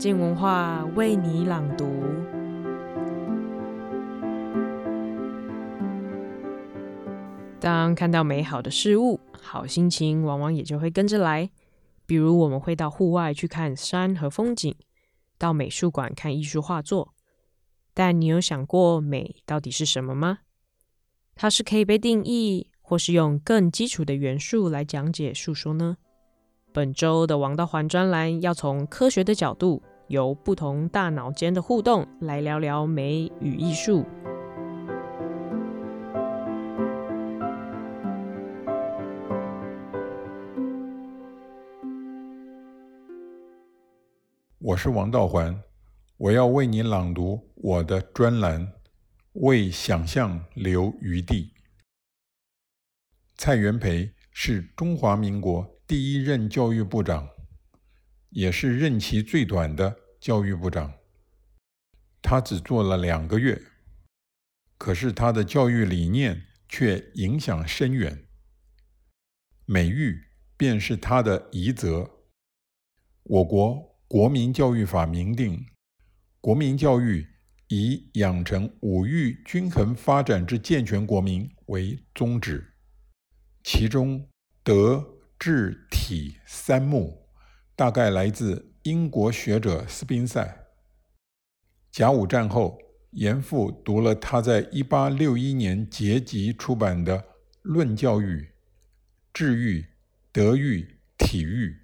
静文化为你朗读。当看到美好的事物，好心情往往也就会跟着来。比如，我们会到户外去看山和风景，到美术馆看艺术画作。但你有想过，美到底是什么吗？它是可以被定义，或是用更基础的元素来讲解述说呢？本周的王道环专栏要从科学的角度，由不同大脑间的互动来聊聊美与艺术。我是王道环，我要为你朗读我的专栏《为想象留余地》。蔡元培是中华民国第一任教育部长，也是任期最短的教育部长。他只做了两个月，可是他的教育理念却影响深远。美育便是他的遗泽。我国。国民教育法明定，国民教育以养成五育均衡发展之健全国民为宗旨，其中德、智、体三目大概来自英国学者斯宾塞。甲午战后，严复读了他在一八六一年结集出版的《论教育》，智育、德育、体育，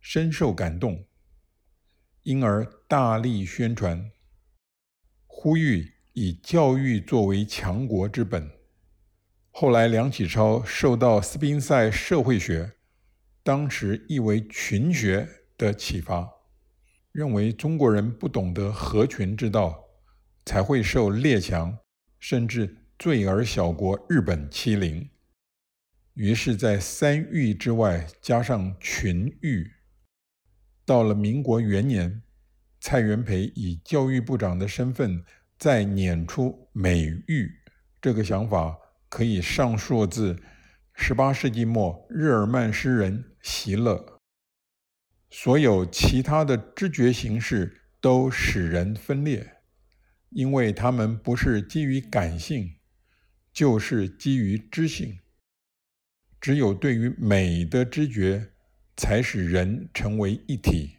深受感动。因而大力宣传，呼吁以教育作为强国之本。后来梁启超受到斯宾塞社会学，当时译为群学的启发，认为中国人不懂得合群之道，才会受列强甚至罪尔小国日本欺凌。于是，在三育之外加上群育。到了民国元年，蔡元培以教育部长的身份再撵出美育这个想法，可以上溯至十八世纪末日耳曼诗人席勒。所有其他的知觉形式都使人分裂，因为他们不是基于感性，就是基于知性。只有对于美的知觉。才使人成为一体，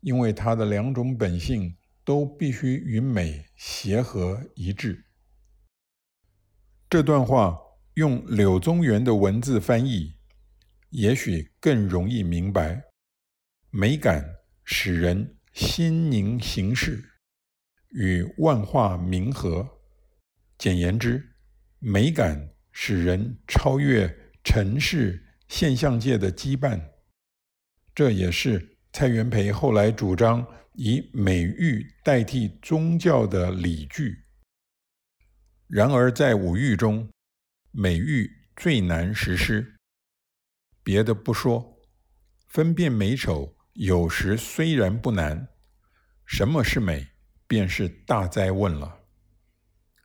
因为它的两种本性都必须与美协和一致。这段话用柳宗元的文字翻译，也许更容易明白。美感使人心宁行事，与万化冥合。简言之，美感使人超越尘世。现象界的羁绊，这也是蔡元培后来主张以美育代替宗教的理据。然而，在五育中，美育最难实施。别的不说，分辨美丑有时虽然不难，什么是美便是大哉问了。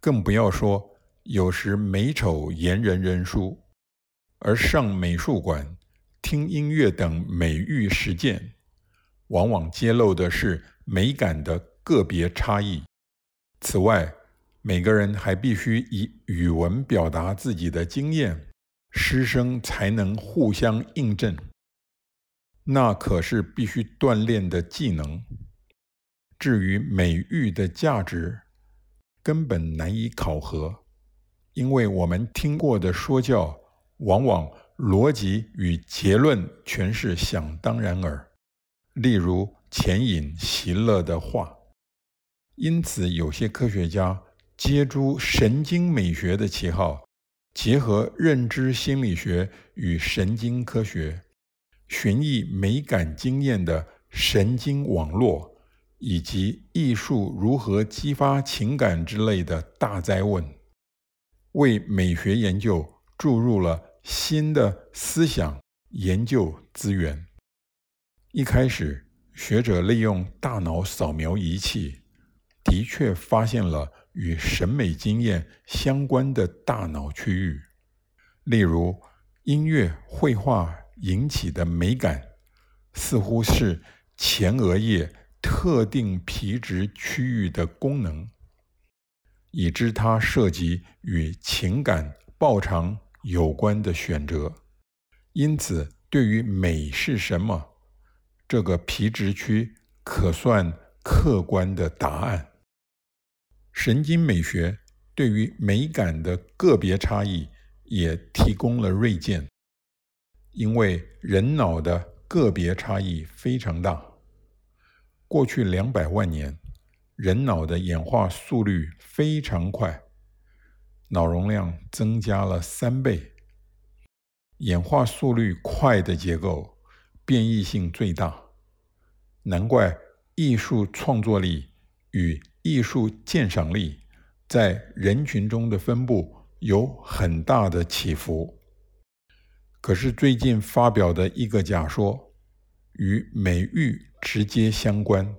更不要说，有时美丑言人人殊。而上美术馆、听音乐等美育实践，往往揭露的是美感的个别差异。此外，每个人还必须以语文表达自己的经验，师生才能互相印证。那可是必须锻炼的技能。至于美育的价值，根本难以考核，因为我们听过的说教。往往逻辑与结论全是想当然耳，例如钱颖、席勒的话。因此，有些科学家借诸神经美学的旗号，结合认知心理学与神经科学，寻绎美感经验的神经网络，以及艺术如何激发情感之类的大哉问，为美学研究注入了。新的思想研究资源。一开始，学者利用大脑扫描仪器，的确发现了与审美经验相关的大脑区域，例如音乐、绘画引起的美感，似乎是前额叶特定皮质区域的功能，已知它涉及与情感报偿有关的选择。因此，对于美是什么，这个皮质区可算客观的答案。神经美学对于美感的个别差异也提供了锐见，因为人脑的个别差异非常大。过去两百万年，人脑的演化速率非常快，脑容量增加了三倍。演化速率快的结构，变异性最大，难怪艺术创作力与艺术鉴赏力在人群中的分布有很大的起伏。可是最近发表的一个假说，与美育。直接相关，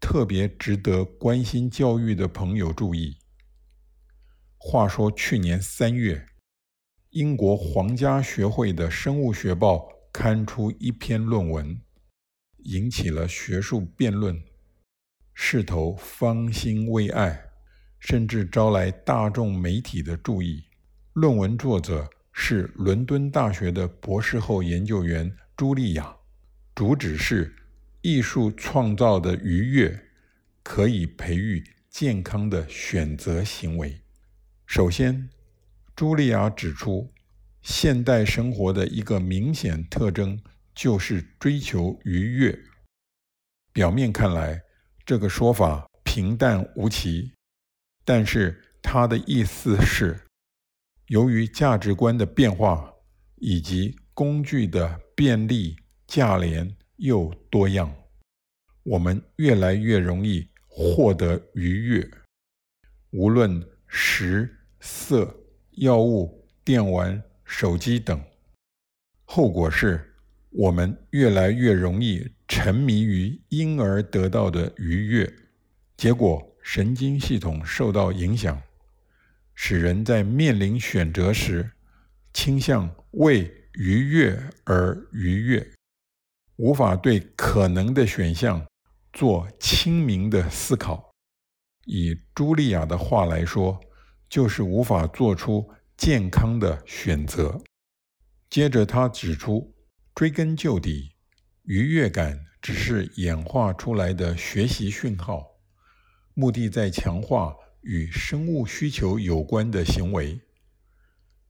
特别值得关心教育的朋友注意。话说，去年三月，英国皇家学会的生物学报刊出一篇论文，引起了学术辩论，势头方兴未艾，甚至招来大众媒体的注意。论文作者是伦敦大学的博士后研究员茱莉亚，主旨是。艺术创造的愉悦可以培育健康的选择行为。首先，茱莉亚指出，现代生活的一个明显特征就是追求愉悦。表面看来，这个说法平淡无奇，但是她的意思是，由于价值观的变化以及工具的便利、价廉。又多样，我们越来越容易获得愉悦，无论食、色、药物、电玩、手机等。后果是，我们越来越容易沉迷于婴儿得到的愉悦，结果神经系统受到影响，使人在面临选择时，倾向为愉悦而愉悦。无法对可能的选项做清明的思考，以茱莉亚的话来说，就是无法做出健康的选择。接着，他指出，追根究底，愉悦感只是演化出来的学习讯号，目的在强化与生物需求有关的行为。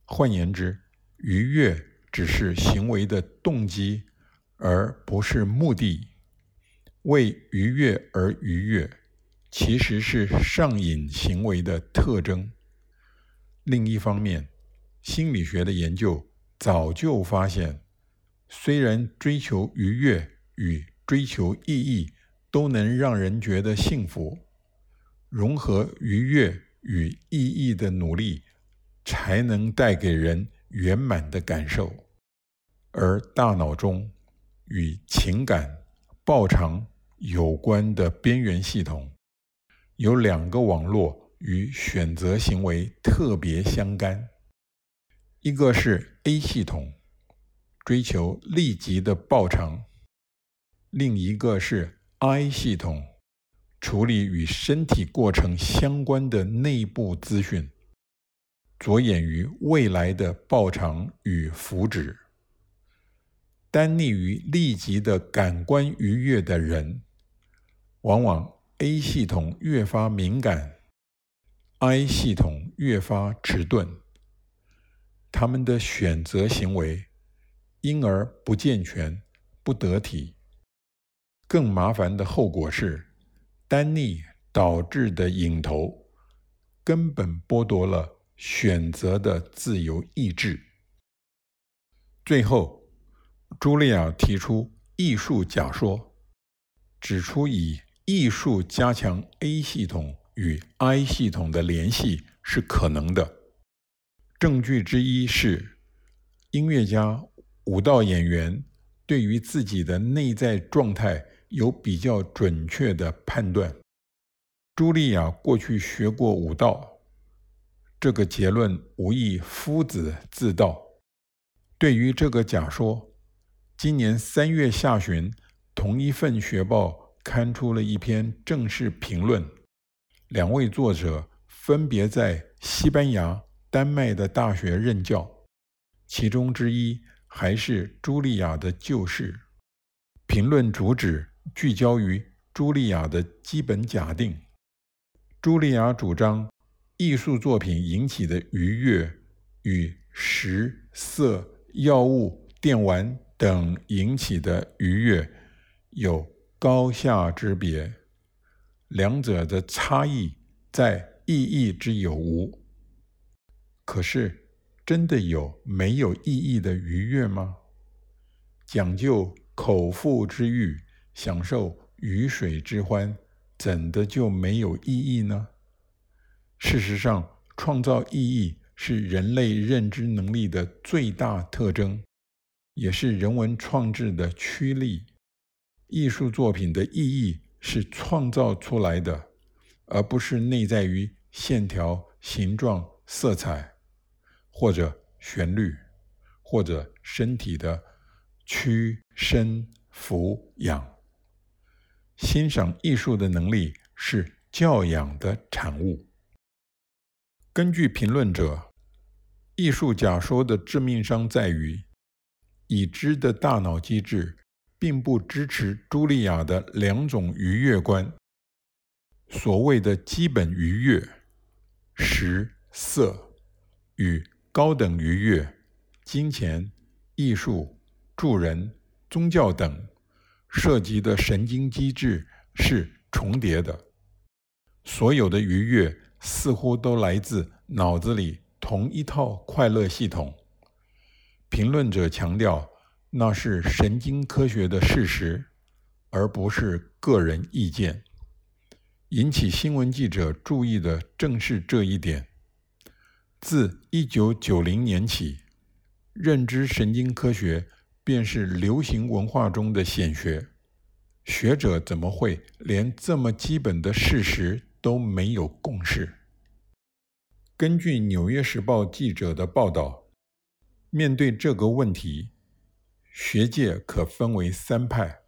换言之，愉悦只是行为的动机。而不是目的，为愉悦而愉悦，其实是上瘾行为的特征。另一方面，心理学的研究早就发现，虽然追求愉悦与追求意义都能让人觉得幸福，融合愉悦与意义的努力，才能带给人圆满的感受，而大脑中。与情感报偿有关的边缘系统，有两个网络与选择行为特别相干。一个是 A 系统，追求立即的报偿；另一个是 I 系统，处理与身体过程相关的内部资讯，着眼于未来的报偿与福祉。单溺于立即的感官愉悦的人，往往 A 系统越发敏感，I 系统越发迟钝，他们的选择行为因而不健全、不得体。更麻烦的后果是，单溺导致的瘾头根本剥夺了选择的自由意志。最后。茱莉亚提出艺术假说，指出以艺术加强 A 系统与 I 系统的联系是可能的。证据之一是，音乐家、舞蹈演员对于自己的内在状态有比较准确的判断。茱莉亚过去学过舞蹈，这个结论无异夫子自道。对于这个假说，今年三月下旬，同一份学报刊出了一篇正式评论。两位作者分别在西班牙、丹麦的大学任教，其中之一还是茱莉亚的旧事。评论主旨聚焦于茱莉亚的基本假定。茱莉亚主张，艺术作品引起的愉悦与食色、药物、电玩等引起的愉悦有高下之别。两者的差异在意义之有无。可是，真的有没有意义的愉悦吗？讲究口腹之欲，享受鱼水之欢，怎的就没有意义呢？事实上，创造意义是人类认知能力的最大特征，也是人文创制的驱力。艺术作品的意义。是创造出来的，而不是内在于线条、形状、色彩，或者旋律，或者身体的屈伸俯仰。欣赏艺术的能力是教养的产物。根据评论者，艺术假说的致命伤在于已知的大脑机制。并不支持茱莉亚的两种愉悦观。所谓的基本愉悦，食色与高等愉悦，金钱、艺术、助人、宗教等，涉及的神经机制是重叠的。所有的愉悦似乎都来自脑子里同一套快乐系统。评论者强调。那是神经科学的事实，而不是个人意见。引起新闻记者注意的正是这一点。自一九九零年起，认知神经科学便是流行文化中的显学。学者怎么会连这么基本的事实都没有共识？根据《纽约时报》记者的报道，面对这个问题。学界可分为三派：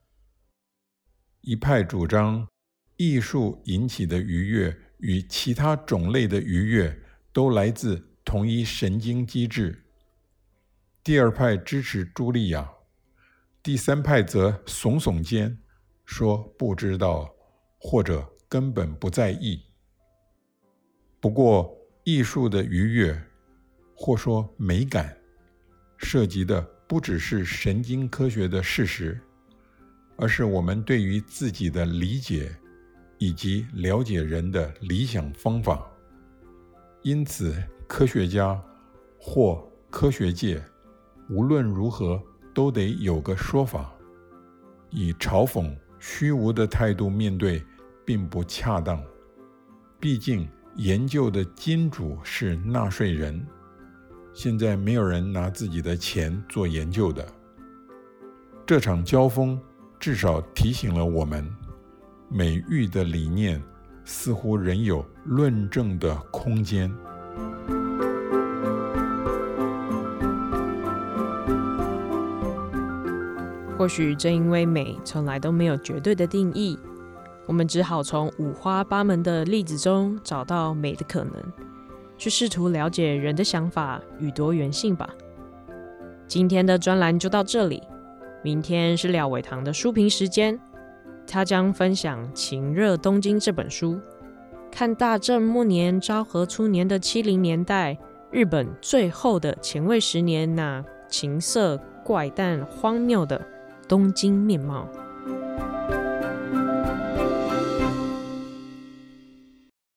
一派主张艺术引起的愉悦与其他种类的愉悦都来自同一神经机制；第二派支持茱莉亚；第三派则耸耸肩，说不知道或者根本不在意。不过，艺术的愉悦，或说美感，涉及的。不只是神经科学的事实，而是我们对于自己的理解以及了解人的理想方法。因此，科学家或科学界无论如何都得有个说法。以嘲讽、虚无的态度面对，并不恰当。毕竟，研究的金主是纳税人。现在没有人拿自己的钱做研究的。这场交锋至少提醒了我们，美育的理念似乎仍有论证的空间。或许正因为美从来都没有绝对的定义，我们只好从五花八门的例子中找到美的可能。去试图了解人的想法与多元性吧。今天的专栏就到这里，明天是廖伟棠的书评时间，他将分享《情热东京》这本书，看大正末年、昭和初年的七零年代日本最后的前卫十年那情色怪诞荒谬的东京面貌。